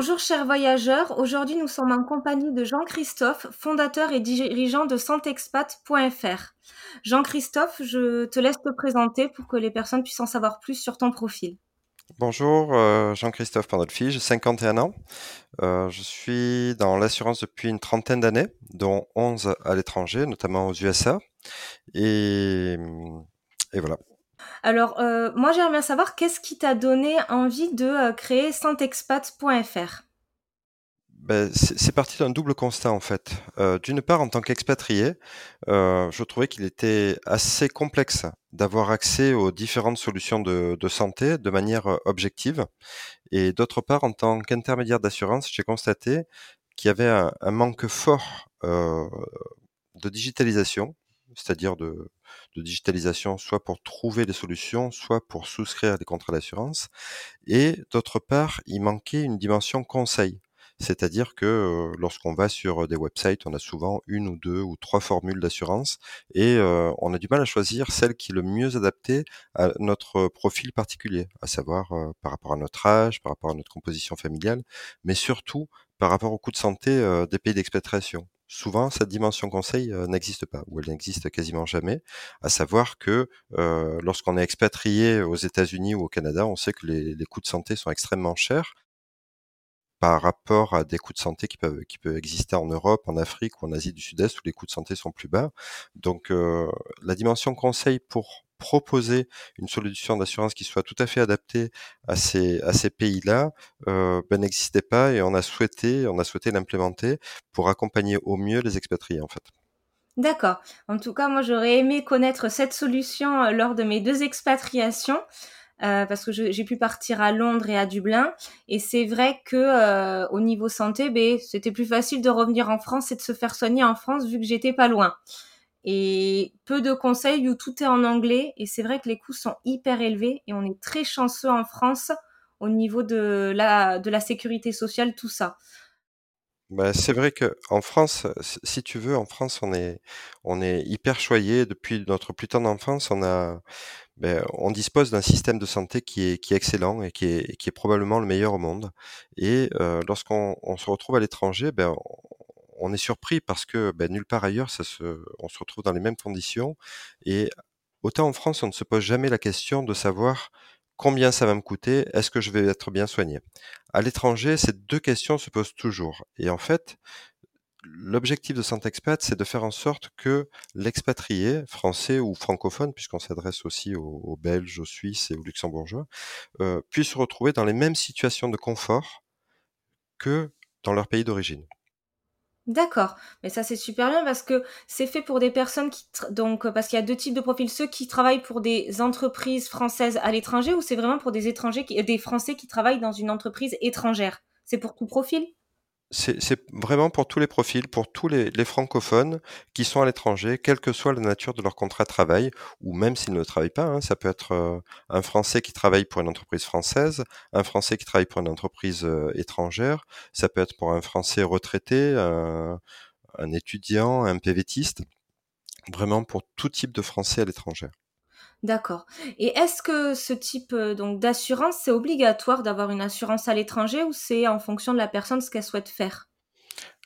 Bonjour chers voyageurs, aujourd'hui nous sommes en compagnie de Jean-Christophe, fondateur et dirigeant de santexpat.fr. Jean-Christophe, je te laisse te présenter pour que les personnes puissent en savoir plus sur ton profil. Bonjour, euh, Jean-Christophe Pandolfi, j'ai 51 ans. Euh, je suis dans l'assurance depuis une trentaine d'années, dont 11 à l'étranger, notamment aux USA. Et, et voilà. Alors, euh, moi, j'aimerais bien savoir qu'est-ce qui t'a donné envie de euh, créer santexpat.fr ben, c'est parti d'un double constat en fait. Euh, d'une part, en tant qu'expatrié, je trouvais qu'il était assez complexe d'avoir accès aux différentes solutions de, santé de manière objective. Et d'autre part, en tant qu'intermédiaire d'assurance, j'ai constaté qu'il y avait un manque fort de digitalisation c'est-à-dire de, digitalisation, soit pour trouver des solutions, soit pour souscrire des contrats d'assurance. Et d'autre part, il manquait une dimension conseil. C'est-à-dire que euh, lorsqu'on va sur des websites, on a souvent une ou deux ou trois formules d'assurance et euh, on a du mal à choisir celle qui est le mieux adaptée à notre profil particulier, à savoir euh, par rapport à notre âge, par rapport à notre composition familiale, mais surtout par rapport au coût de santé des pays d'expatriation souvent cette dimension conseil n'existe pas, ou elle n'existe quasiment jamais. À savoir que lorsqu'on est expatrié aux États-Unis ou au Canada, on sait que les, coûts de santé sont extrêmement chers par rapport à des coûts de santé qui peuvent, qui peuvent exister en Europe, en Afrique ou en Asie du Sud-Est où les coûts de santé sont plus bas. Donc la dimension conseil pour proposer une solution d'assurance qui soit tout à fait adaptée à ces, à ces pays-là euh, ben, n'existait pas et on a souhaité, on a souhaité l'implémenter pour accompagner au mieux les expatriés en fait. D'accord. En tout cas, moi j'aurais aimé connaître cette solution euh, lors de mes deux expatriations. Euh, parce que j'ai pu partir à Londres et à Dublin. Et c'est vrai que au niveau santé, ben, c'était plus facile de revenir en France et de se faire soigner en France vu que j'étais pas loin et peu de conseils où tout est en anglais et c'est vrai que les coûts sont hyper élevés et on est très chanceux en France au niveau de la, de la sécurité sociale, tout ça. Bah, c'est vrai que en France, si tu veux, en France, on est, on est hyper choyé depuis notre plus tendre enfance. On a, ben, on dispose d'un système de santé qui est, qui excellent et qui est, qui est probablement le meilleur au monde. Et euh, lorsqu'on on se retrouve à l'étranger, ben, on est surpris parce que ben, nulle part ailleurs, on se retrouve dans les mêmes conditions. Et autant en France, on ne se pose jamais la question de savoir combien ça va me coûter, est-ce que je vais être bien soigné? À l'étranger, ces deux questions se posent toujours. Et en fait, l'objectif de Santexpat, c'est de faire en sorte que l'expatrié, français ou francophone, puisqu'on s'adresse aussi aux, Belges, aux Suisses et aux Luxembourgeois, euh, puisse se retrouver dans les mêmes situations de confort que dans leur pays d'origine. D'accord, mais ça c'est super bien parce que c'est fait pour des personnes qui donc parce qu'il y a deux types de profils, ceux qui travaillent pour des entreprises françaises à l'étranger ou c'est vraiment pour des étrangers qui, des Français qui travaillent dans une entreprise étrangère? C'est pour tout profil? C'est vraiment pour tous les profils, pour tous les, francophones qui sont à l'étranger, quelle que soit la nature de leur contrat de travail, ou même s'ils ne travaillent pas. Hein, ça peut être euh, un Français qui travaille pour une entreprise française, un Français qui travaille pour une entreprise euh, étrangère, ça peut être pour un Français retraité, un, un étudiant, un PVTiste, vraiment pour tout type de Français à l'étranger. D'accord. Et est-ce que ce type euh, donc d'assurance, c'est obligatoire d'avoir une assurance à l'étranger ou c'est en fonction de la personne ce qu'elle souhaite faire?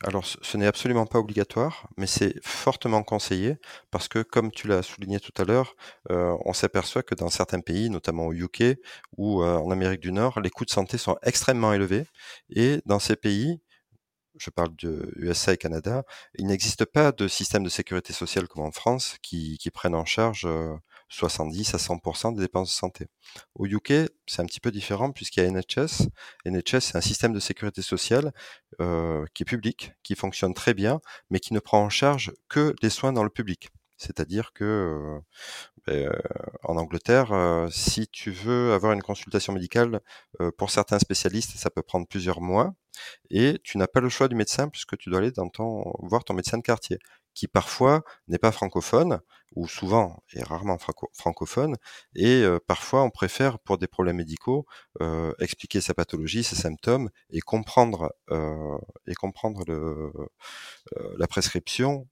Alors, ce, n'est absolument pas obligatoire, mais c'est fortement conseillé parce que, comme tu l'as souligné tout à l'heure, euh, on s'aperçoit que dans certains pays, notamment au UK ou euh, en Amérique du Nord, les coûts de santé sont extrêmement élevés. Et dans ces pays, je parle de USA et Canada, il n'existe pas de système de sécurité sociale comme en France qui, qui prennent en charge 70 à 100% des dépenses de santé. Au UK, c'est un petit peu différent puisqu'il y a NHS. NHS, c'est un système de sécurité sociale euh, qui est public, qui fonctionne très bien, mais qui ne prend en charge que les soins dans le public. C'est-à-dire que ben, en Angleterre, si tu veux avoir une consultation médicale, pour certains spécialistes, ça peut prendre plusieurs mois et tu n'as pas le choix du médecin puisque tu dois aller dans ton voir ton médecin de quartier qui parfois n'est pas francophone, ou souvent est rarement francophone, et parfois on préfère, pour des problèmes médicaux, expliquer sa pathologie, ses symptômes, et comprendre, et comprendre le, la prescription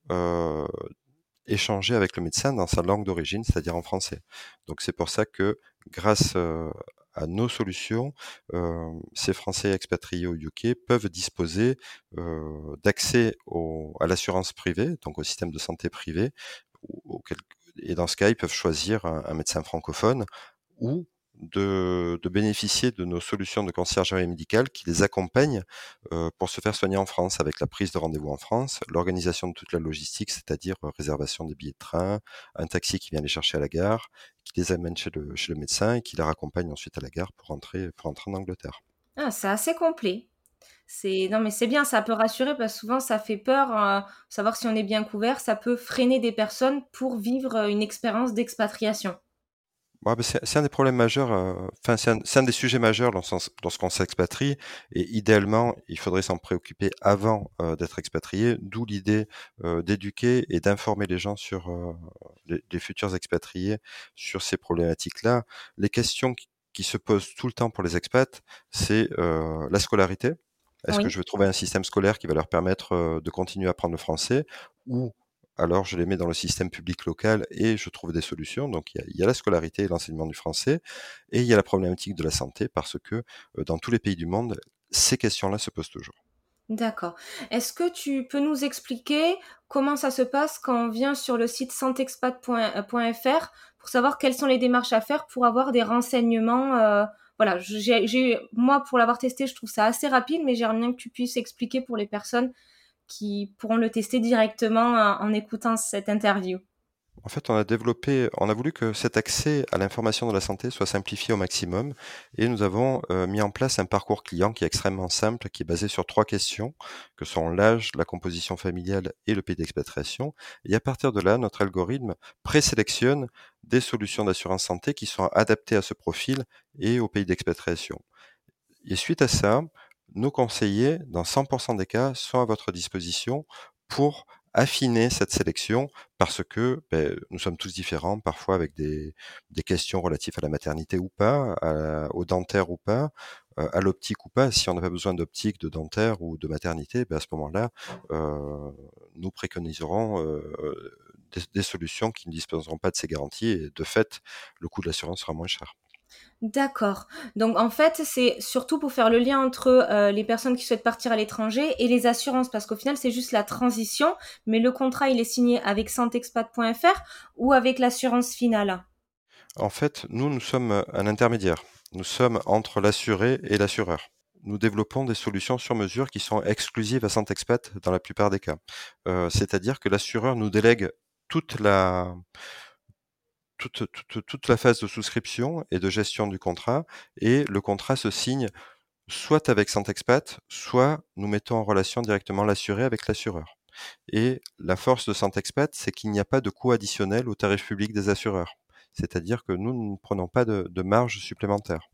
échanger avec le médecin dans sa langue d'origine, c'est-à-dire en français. Donc c'est pour ça que grâce à nos solutions, ces Français expatriés au UK peuvent disposer d'accès à l'assurance privée, donc au système de santé privé, et dans ce cas, ils peuvent choisir un médecin francophone ou de, bénéficier de nos solutions de conciergerie médicale qui les accompagnent euh, pour se faire soigner en France, avec la prise de rendez-vous en France, l'organisation de toute la logistique, c'est-à-dire euh, réservation des billets de train, un taxi qui vient les chercher à la gare, qui les amène chez le, chez le médecin et qui les raccompagne ensuite à la gare pour rentrer, pour en Angleterre. Ah, c'est assez complet. C'est non mais c'est bien, ça peut rassurer parce que souvent ça fait peur, euh, savoir si on est bien couvert, ça peut freiner des personnes pour vivre une expérience d'expatriation. Bah, c'est un des problèmes majeurs, euh, enfin, c'est un, des sujets majeurs lorsqu'on s'expatrie, et idéalement, il faudrait s'en préoccuper avant euh, d'être expatrié, d'où l'idée euh, d'éduquer et d'informer les gens sur les, futurs expatriés sur ces problématiques-là. Les questions qui, se posent tout le temps pour les expats, c'est la scolarité. Est-ce que je veux trouver un système scolaire qui va leur permettre de continuer à apprendre le français ou alors je les mets dans le système public local et je trouve des solutions. Donc il y a, la scolarité et l'enseignement du français, et il y a la problématique de la santé, parce que euh, dans tous les pays du monde, ces questions-là se posent toujours. D'accord. Est-ce que tu peux nous expliquer comment ça se passe quand on vient sur le site santexpat.fr pour savoir quelles sont les démarches à faire pour avoir des renseignements euh, Voilà, moi pour l'avoir testé, je trouve ça assez rapide, mais j'aimerais bien que tu puisses expliquer pour les personnes qui pourront le tester directement en, écoutant cette interview. En fait, on a développé, on a voulu que cet accès à l'information de la santé soit simplifié au maximum et nous avons euh, mis en place un parcours client qui est extrêmement simple, qui est basé sur trois questions, que sont l'âge, la composition familiale et le pays d'expatriation. Et à partir de là, notre algorithme présélectionne des solutions d'assurance santé qui sont adaptées à ce profil et au pays d'expatriation. Et suite à ça, nos conseillers, dans 100% des cas, sont à votre disposition pour affiner cette sélection parce que ben, nous sommes tous différents, parfois avec des, questions relatives à la maternité ou pas, au dentaire ou pas, euh, à l'optique ou pas. Si on n'a pas besoin d'optique, de dentaire ou de maternité, ben à ce moment-là, euh, nous préconiserons euh, des, des, solutions qui ne disposeront pas de ces garanties et de fait, le coût de l'assurance sera moins cher. D'accord. Donc en fait, c'est surtout pour faire le lien entre euh, les personnes qui souhaitent partir à l'étranger et les assurances, parce qu'au final, c'est juste la transition, mais le contrat, il est signé avec santexpat.fr ou avec l'assurance finale En fait, nous, nous sommes un intermédiaire. Nous sommes entre l'assuré et l'assureur. Nous développons des solutions sur mesure qui sont exclusives à Santexpat dans la plupart des cas. Euh, c'est-à-dire que l'assureur nous délègue toute la toute, la phase de souscription et de gestion du contrat. Et le contrat se signe soit avec Santexpat, soit nous mettons en relation directement l'assuré avec l'assureur. Et la force de Santexpat, c'est qu'il n'y a pas de coût additionnel au tarif public des assureurs. C'est-à-dire que nous, ne prenons pas de, marge supplémentaire.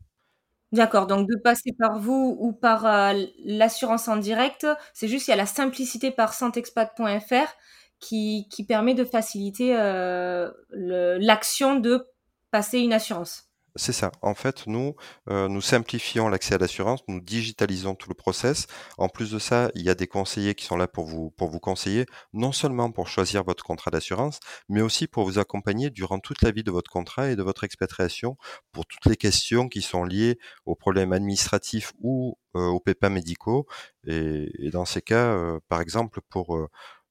D'accord, donc de passer par vous ou par euh, l'assurance en direct, c'est juste il y a la simplicité par santexpat.fr qui, qui permet de faciliter euh, l'action de passer une assurance. C'est ça. En fait, nous, euh, nous simplifions l'accès à l'assurance, nous digitalisons tout le process. En plus de ça, il y a des conseillers qui sont là pour vous, pour vous conseiller, non seulement pour choisir votre contrat d'assurance, mais aussi pour vous accompagner durant toute la vie de votre contrat et de votre expatriation pour toutes les questions qui sont liées aux problèmes administratifs ou euh, aux pépins médicaux. Et, et dans ces cas, euh, par exemple, pour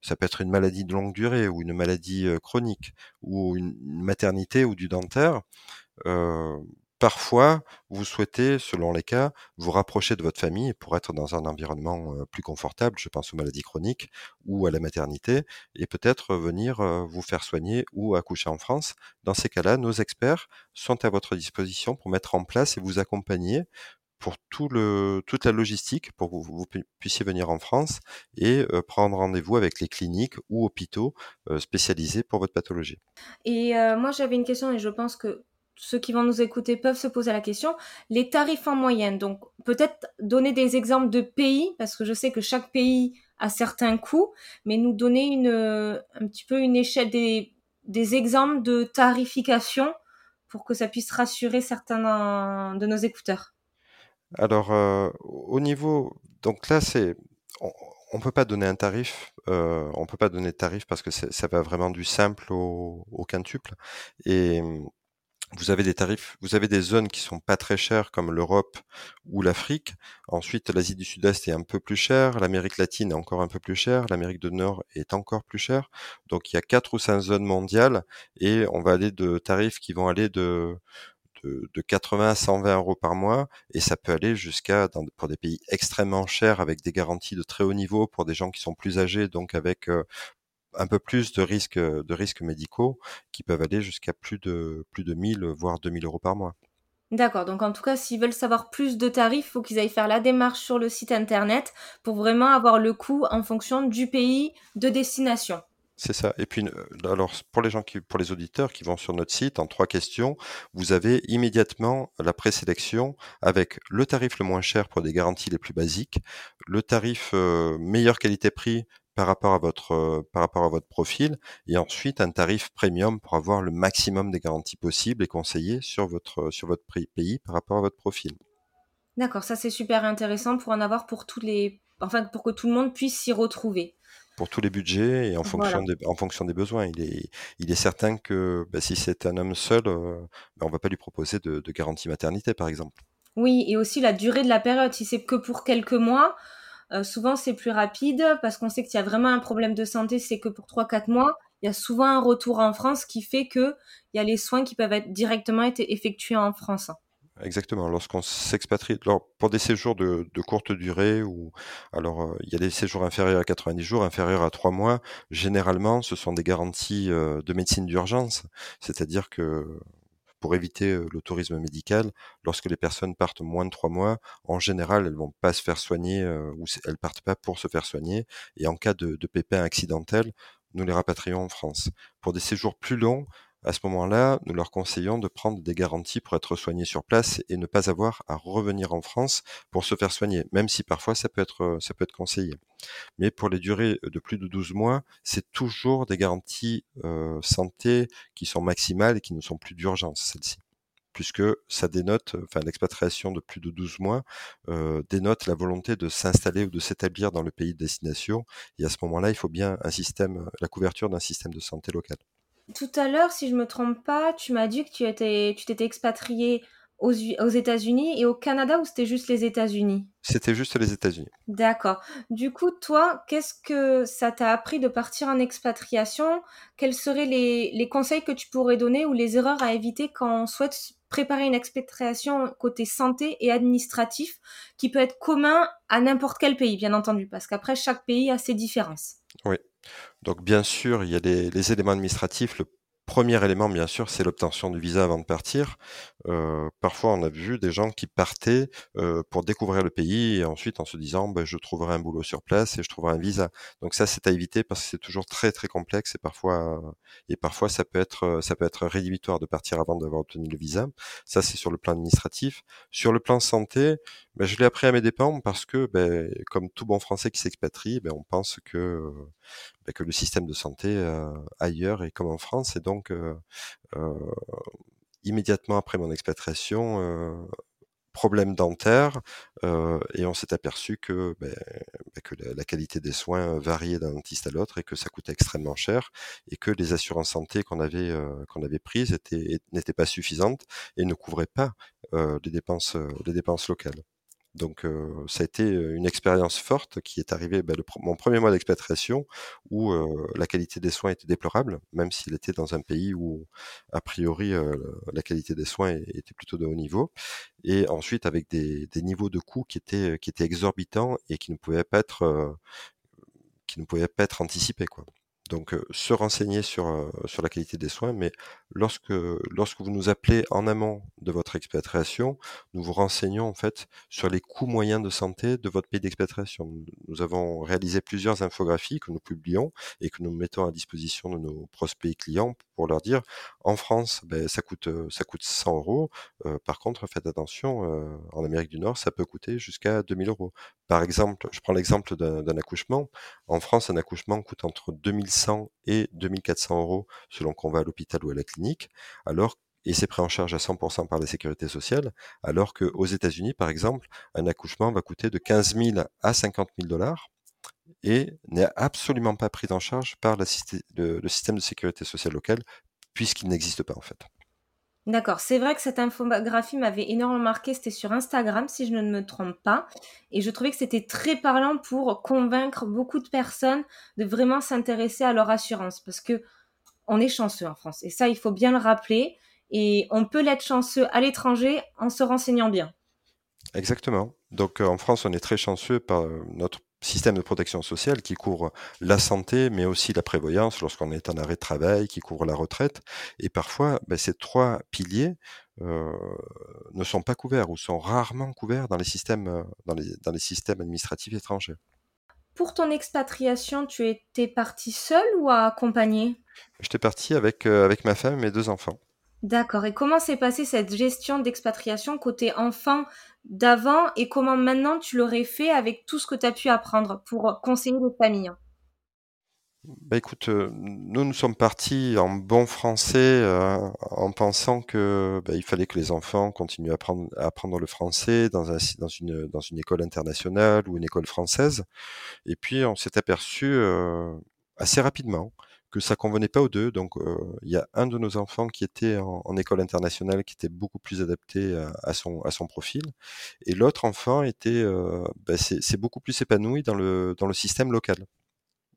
ça peut être une maladie de longue durée ou une maladie chronique ou une maternité ou du dentaire. parfois, vous souhaitez, selon les cas, vous rapprocher de votre famille pour être dans un environnement plus confortable, je pense aux maladies chroniques ou à la maternité, et peut-être venir vous faire soigner ou accoucher en France. Dans ces cas-là, nos experts sont à votre disposition pour mettre en place et vous accompagner pour toute la logistique pour que vous, puissiez venir en France et prendre rendez-vous avec les cliniques ou hôpitaux spécialisés pour votre pathologie. Et moi, j'avais une question et je pense que ceux qui vont nous écouter peuvent se poser la question. Les tarifs en moyenne, donc peut-être donner des exemples de pays, parce que je sais que chaque pays a certains coûts, mais nous donner une, un petit peu une échelle des exemples de tarification pour que ça puisse rassurer certains de nos écouteurs. Alors, euh, au niveau, donc là, c'est, on, on peut pas donner un tarif, euh, on peut pas donner de tarif parce que ça va vraiment du simple au, au quintuple. Et vous avez des tarifs, vous avez des zones qui sont pas très chères comme l'Europe ou l'Afrique. Ensuite, l'Asie du Sud-Est est un peu plus chère, l'Amérique latine est encore un peu plus chère, l'Amérique du Nord est encore plus chère. Donc il y a quatre ou cinq zones mondiales et on va aller de tarifs qui vont aller de de, de 80 à 120 euros par mois et ça peut aller jusqu'à pour des pays extrêmement chers avec des garanties de très haut niveau pour des gens qui sont plus âgés donc avec euh, un peu plus de risques de risques médicaux qui peuvent aller jusqu'à plus de plus de 1000 voire 2000 euros par mois. D'accord, donc en tout cas, s'ils veulent savoir plus de tarifs, il faut qu'ils aillent faire la démarche sur le site internet pour vraiment avoir le coût en fonction du pays de destination. C'est ça. Et puis, alors, pour les gens qui, pour les auditeurs qui vont sur notre site, en trois questions, vous avez immédiatement la présélection avec le tarif le moins cher pour des garanties les plus basiques, le tarif euh, meilleure qualité-prix par rapport à votre euh, par rapport à votre profil et ensuite un tarif premium pour avoir le maximum des garanties possibles et conseillées sur votre sur votre pays par rapport à votre profil. D'accord, ça c'est super intéressant pour en avoir pour tous les enfin pour que tout le monde puisse s'y retrouver pour tous les budgets et en fonction, des, en fonction des besoins. Il est, il est certain que bah, si c'est un homme seul, euh, bah, on va pas lui proposer de, de, garantie maternité, par exemple. Oui, et aussi la durée de la période. Si c'est que pour quelques mois, euh, souvent c'est plus rapide parce qu'on sait qu'il y a vraiment un problème de santé, c'est que pour 3-4 mois. Il y a souvent un retour en France qui fait que il y a les soins qui peuvent être directement être effectués en France. Exactement. Lorsqu'on s'expatrie, pour des séjours de, courte durée, ou alors euh, il y a des séjours inférieurs à 90 jours, inférieurs à 3 mois. Généralement, ce sont des garanties euh, de médecine d'urgence, c'est-à-dire que pour éviter euh, le tourisme médical, lorsque les personnes partent moins de 3 mois, en général, elles vont pas se faire soigner ou elles partent pas pour se faire soigner. Et en cas de, de pépin accidentel, nous les rapatrions en France. Pour des séjours plus longs, à ce moment-là, nous leur conseillons de prendre des garanties pour être soignés sur place et ne pas avoir à revenir en France pour se faire soigner, même si parfois ça peut être, conseillé. Mais pour les durées de plus de 12 mois, c'est toujours des garanties euh, santé qui sont maximales et qui ne sont plus d'urgence, celles-ci puisque ça dénote, enfin l'expatriation de plus de 12 mois euh, dénote la volonté de s'installer ou de s'établir dans le pays de destination. Et à ce moment-là, il faut bien un système, la couverture d'un système de santé local. Tout à l'heure, si je me trompe pas, tu m'as dit que tu étais, tu t'étais expatrié aux, aux États-Unis et au Canada ou c'était juste les États-Unis? C'était juste les États-Unis. D'accord. Du coup, toi, qu'est-ce que ça t'a appris de partir en expatriation? Quels seraient les, les conseils que tu pourrais donner ou les erreurs à éviter quand on souhaite préparer une expatriation côté santé et administratif qui peut être commun à n'importe quel pays, bien entendu, parce qu'après, chaque pays a ses différences? Oui. Donc bien sûr, il y a les, éléments administratifs. Le premier élément, bien sûr, c'est l'obtention du visa avant de partir. Parfois, on a vu des gens qui partaient euh, pour découvrir le pays et ensuite en se disant, ben, je trouverai un boulot sur place et je trouverai un visa. Donc ça, c'est à éviter parce que c'est toujours très très complexe et parfois et parfois ça peut être ça peut être rédhibitoire de partir avant d'avoir obtenu le visa. Ça, c'est sur le plan administratif. Sur le plan santé, ben, je l'ai appris à mes dépens parce que, ben, comme tout bon Français qui s'expatrie, ben, on pense que ben, que le système de santé euh, ailleurs est comme en France et donc euh, euh, immédiatement après mon expatriation, euh, problème dentaire, euh, et on s'est aperçu que, ben, ben, la, qualité des soins variait d'un dentiste à l'autre et que ça coûtait extrêmement cher et que les assurances santé qu'on avait euh, prises n'étaient pas suffisantes et ne couvraient pas euh, les dépenses locales. Donc ça a été une expérience forte qui est arrivée bah, mon premier mois d'expatriation où la qualité des soins était déplorable, même s'il était dans un pays où a priori la qualité des soins était plutôt de haut niveau. Et ensuite avec des, niveaux de coûts qui étaient exorbitants et qui ne pouvaient pas être anticipés. Donc se renseigner sur la qualité des soins, mais lorsque, lorsque vous nous appelez en amont de votre expatriation, nous vous renseignons en fait sur les coûts moyens de santé de votre pays d'expatriation. Nous avons réalisé plusieurs infographies que nous publions et que nous mettons à disposition de nos prospects clients pour leur dire en France, ben, ça coûte ça coûte 100 euros. Euh, par contre, faites attention, euh, en Amérique du Nord, ça peut coûter jusqu'à 2000 euros. Par exemple, je prends l'exemple d'un accouchement. En France, un accouchement coûte entre 2100 et 2400 euros selon qu'on va à l'hôpital ou à la clinique, alors et c'est pris en charge à 100% par la sécurité sociale, alors qu'aux États-Unis, par exemple, un accouchement va coûter de 15 000 à 50 000 dollars et n'est absolument pas pris en charge par le, système de sécurité sociale local, puisqu'il n'existe pas en fait. D'accord, c'est vrai que cette infographie m'avait énormément marqué, c'était sur Instagram si je ne me trompe pas, et je trouvais que c'était très parlant pour convaincre beaucoup de personnes de vraiment s'intéresser à leur assurance, parce que on est chanceux en France, et ça il faut bien le rappeler, et on peut l'être chanceux à l'étranger en se renseignant bien. Exactement. Donc euh, en France, on est très chanceux par notre système de protection sociale qui couvre la santé, mais aussi la prévoyance lorsqu'on est en arrêt de travail, qui couvre la retraite. Et parfois, ben, ces trois piliers euh, ne sont pas couverts ou sont rarement couverts euh, dans les systèmes administratifs étrangers. Pour ton expatriation, tu étais parti seul ou accompagné J'étais parti avec, avec ma femme et mes deux enfants. D'accord. Et comment s'est passée cette gestion d'expatriation côté enfant d'avant et comment maintenant tu l'aurais fait avec tout ce que tu as pu apprendre pour conseiller les familles? Bah écoute, euh, nous nous sommes partis en bon français euh, en pensant que bah, il fallait que les enfants continuent à apprendre, à apprendre le français dans, un, dans, une, dans une école internationale ou une école française. Et puis on s'est aperçu euh, assez rapidement que ça convenait pas aux deux. Donc, il y a un de nos enfants qui était en, école internationale, qui était beaucoup plus adapté à, son, à son profil, et l'autre enfant était, bah, c'est beaucoup plus épanoui dans le, dans le système local.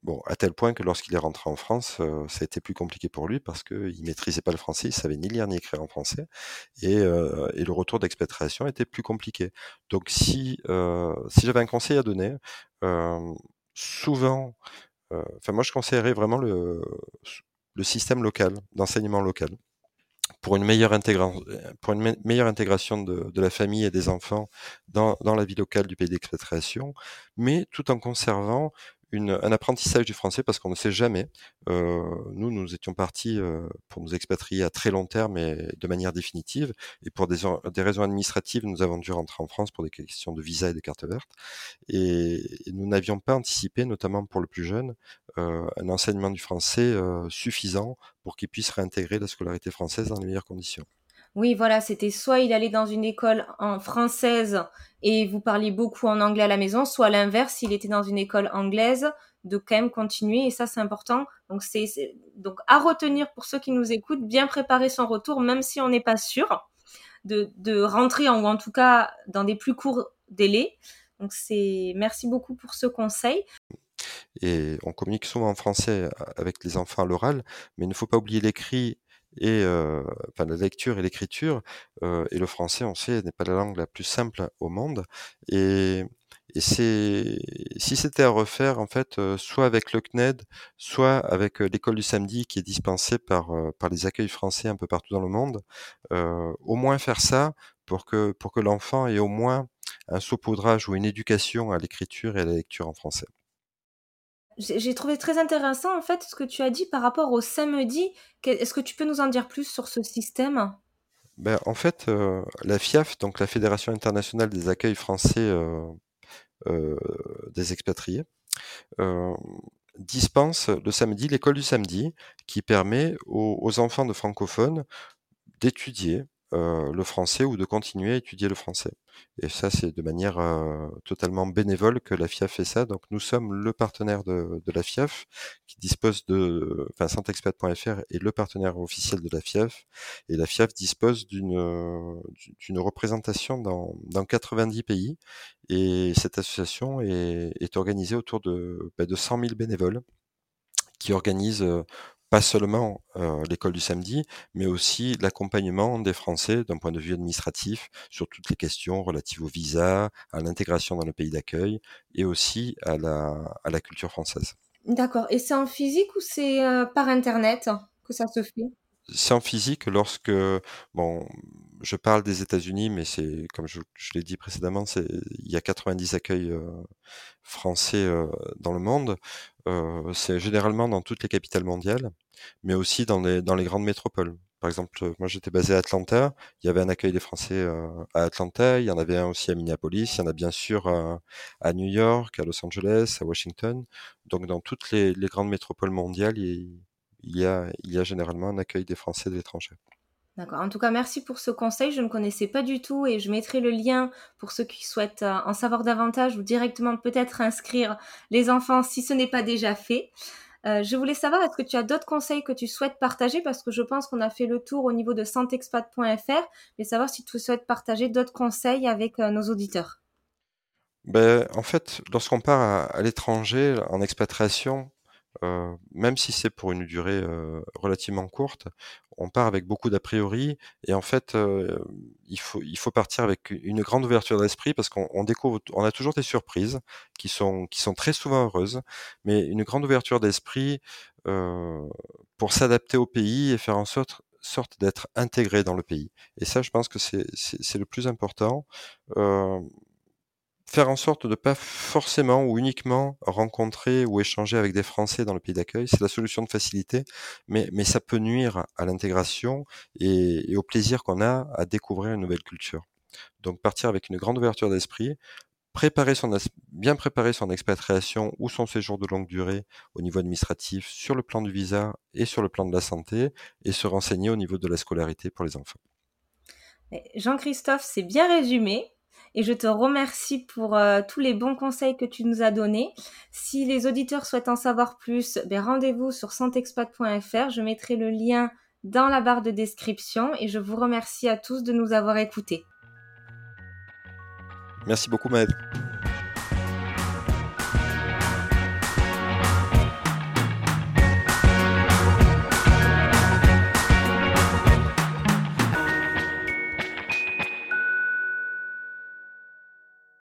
Bon, à tel point que lorsqu'il est rentré en France, ça a été plus compliqué pour lui parce qu'il maîtrisait pas le français, il savait ni lire ni écrire en français, et, et le retour d'expatriation était plus compliqué. Donc, si, si j'avais un conseil à donner, souvent, euh, enfin, moi, je conseillerais vraiment le, le système local, d'enseignement local pour une meilleure, pour une meilleure intégration de, de, la famille et des enfants dans, dans la vie locale du pays d'expatriation, mais tout en conservant un apprentissage du français parce qu'on ne sait jamais. Euh, nous, nous étions partis euh, pour nous expatrier à très long terme et de manière définitive. Et pour des, raisons administratives, nous avons dû rentrer en France pour des questions de visa et de carte verte. Et, nous n'avions pas anticipé, notamment pour le plus jeune, euh, un enseignement du français suffisant pour qu'il puisse réintégrer la scolarité française dans les meilleures conditions. Oui, voilà, c'était soit il allait dans une école en française et vous parliez beaucoup en anglais à la maison, soit l'inverse, s'il était dans une école anglaise, de quand même continuer et ça c'est important. Donc c'est donc à retenir pour ceux qui nous écoutent, bien préparer son retour même si on n'est pas sûr de, de rentrer en, ou en tout cas dans des plus courts délais. Donc c'est merci beaucoup pour ce conseil. Et on communique souvent en français avec les enfants à l'oral, mais il ne faut pas oublier l'écrit et enfin la lecture et l'écriture et le français on sait n'est pas la langue la plus simple au monde et, et c'est si c'était à refaire en fait soit avec le CNED soit avec l'école du samedi qui est dispensée par par les accueils français un peu partout dans le monde au moins faire ça pour que pour que l'enfant ait au moins un saupoudrage ou une éducation à l'écriture et à la lecture en français. J'ai trouvé très intéressant en fait ce que tu as dit par rapport au samedi. Est-ce que tu peux nous en dire plus sur ce système? Ben, En fait, euh, la FIAF, donc la Fédération internationale des accueils français euh, euh, des expatriés, dispense le samedi l'école du samedi qui permet aux enfants de francophones d'étudier euh, le français ou de continuer à étudier le français. Et ça, c'est de manière euh, totalement bénévole que la FIAF fait ça. Donc, nous sommes le partenaire de, de la FIAF qui dispose de, enfin, santexpat.fr est le partenaire officiel de la FIAF. Et la FIAF dispose d'une d'une représentation dans, dans 90 pays. Et cette association est, est organisée autour de, bah, de 100 000 bénévoles qui organisent euh, pas seulement euh, l'école du samedi, mais aussi l'accompagnement des Français d'un point de vue administratif sur toutes les questions relatives au visa, à l'intégration dans le pays d'accueil et aussi à la, à la culture française. D'accord. Et c'est en physique ou c'est euh, par Internet que ça se fait? C'est en physique lorsque, bon, je parle des États-Unis, mais c'est comme je, l'ai dit précédemment, c'est il y a 90 accueils euh, français euh, dans le monde. C'est généralement dans toutes les capitales mondiales, mais aussi dans les grandes métropoles. Par exemple, moi j'étais basé à Atlanta, il y avait un accueil des Français à Atlanta, il y en avait un aussi à Minneapolis, il y en a bien sûr à, New York, à Los Angeles, à Washington. Donc dans toutes les, grandes métropoles mondiales, il, il y a, il y a généralement un accueil des Français de l'étranger. D'accord. En tout cas, merci pour ce conseil. Je ne connaissais pas du tout et je mettrai le lien pour ceux qui souhaitent euh, en savoir davantage ou directement peut-être inscrire les enfants si ce n'est pas déjà fait. Euh, je voulais savoir, est-ce que tu as d'autres conseils que tu souhaites partager? Parce que je pense qu'on a fait le tour au niveau de santexpat.fr, mais savoir si tu souhaites partager d'autres conseils avec euh, nos auditeurs. Ben, en fait, lorsqu'on part à l'étranger en expatriation, euh, même si c'est pour une durée euh, relativement courte, on part avec beaucoup d'a priori et en fait, euh, il faut il faut partir avec une grande ouverture d'esprit parce qu'on découvre on a toujours des surprises qui sont qui sont très souvent heureuses, mais une grande ouverture d'esprit, pour s'adapter au pays et faire en sorte sorte d'être intégré dans le pays. Et ça, je pense que c'est c'est le plus important, faire en sorte de ne pas forcément ou uniquement rencontrer ou échanger avec des Français dans le pays d'accueil, c'est la solution de facilité, mais, mais ça peut nuire à l'intégration et, au plaisir qu'on a à découvrir une nouvelle culture. Donc partir avec une grande ouverture d'esprit, préparer son bien préparer son expatriation ou son séjour de longue durée au niveau administratif sur le plan du visa et sur le plan de la santé et se renseigner au niveau de la scolarité pour les enfants. Jean-Christophe, c'est bien résumé et je te remercie pour euh, tous les bons conseils que tu nous as donnés. Si les auditeurs souhaitent en savoir plus, ben rendez-vous sur santexpat.fr. Je mettrai le lien dans la barre de description et je vous remercie à tous de nous avoir écoutés. Merci beaucoup Maëlle.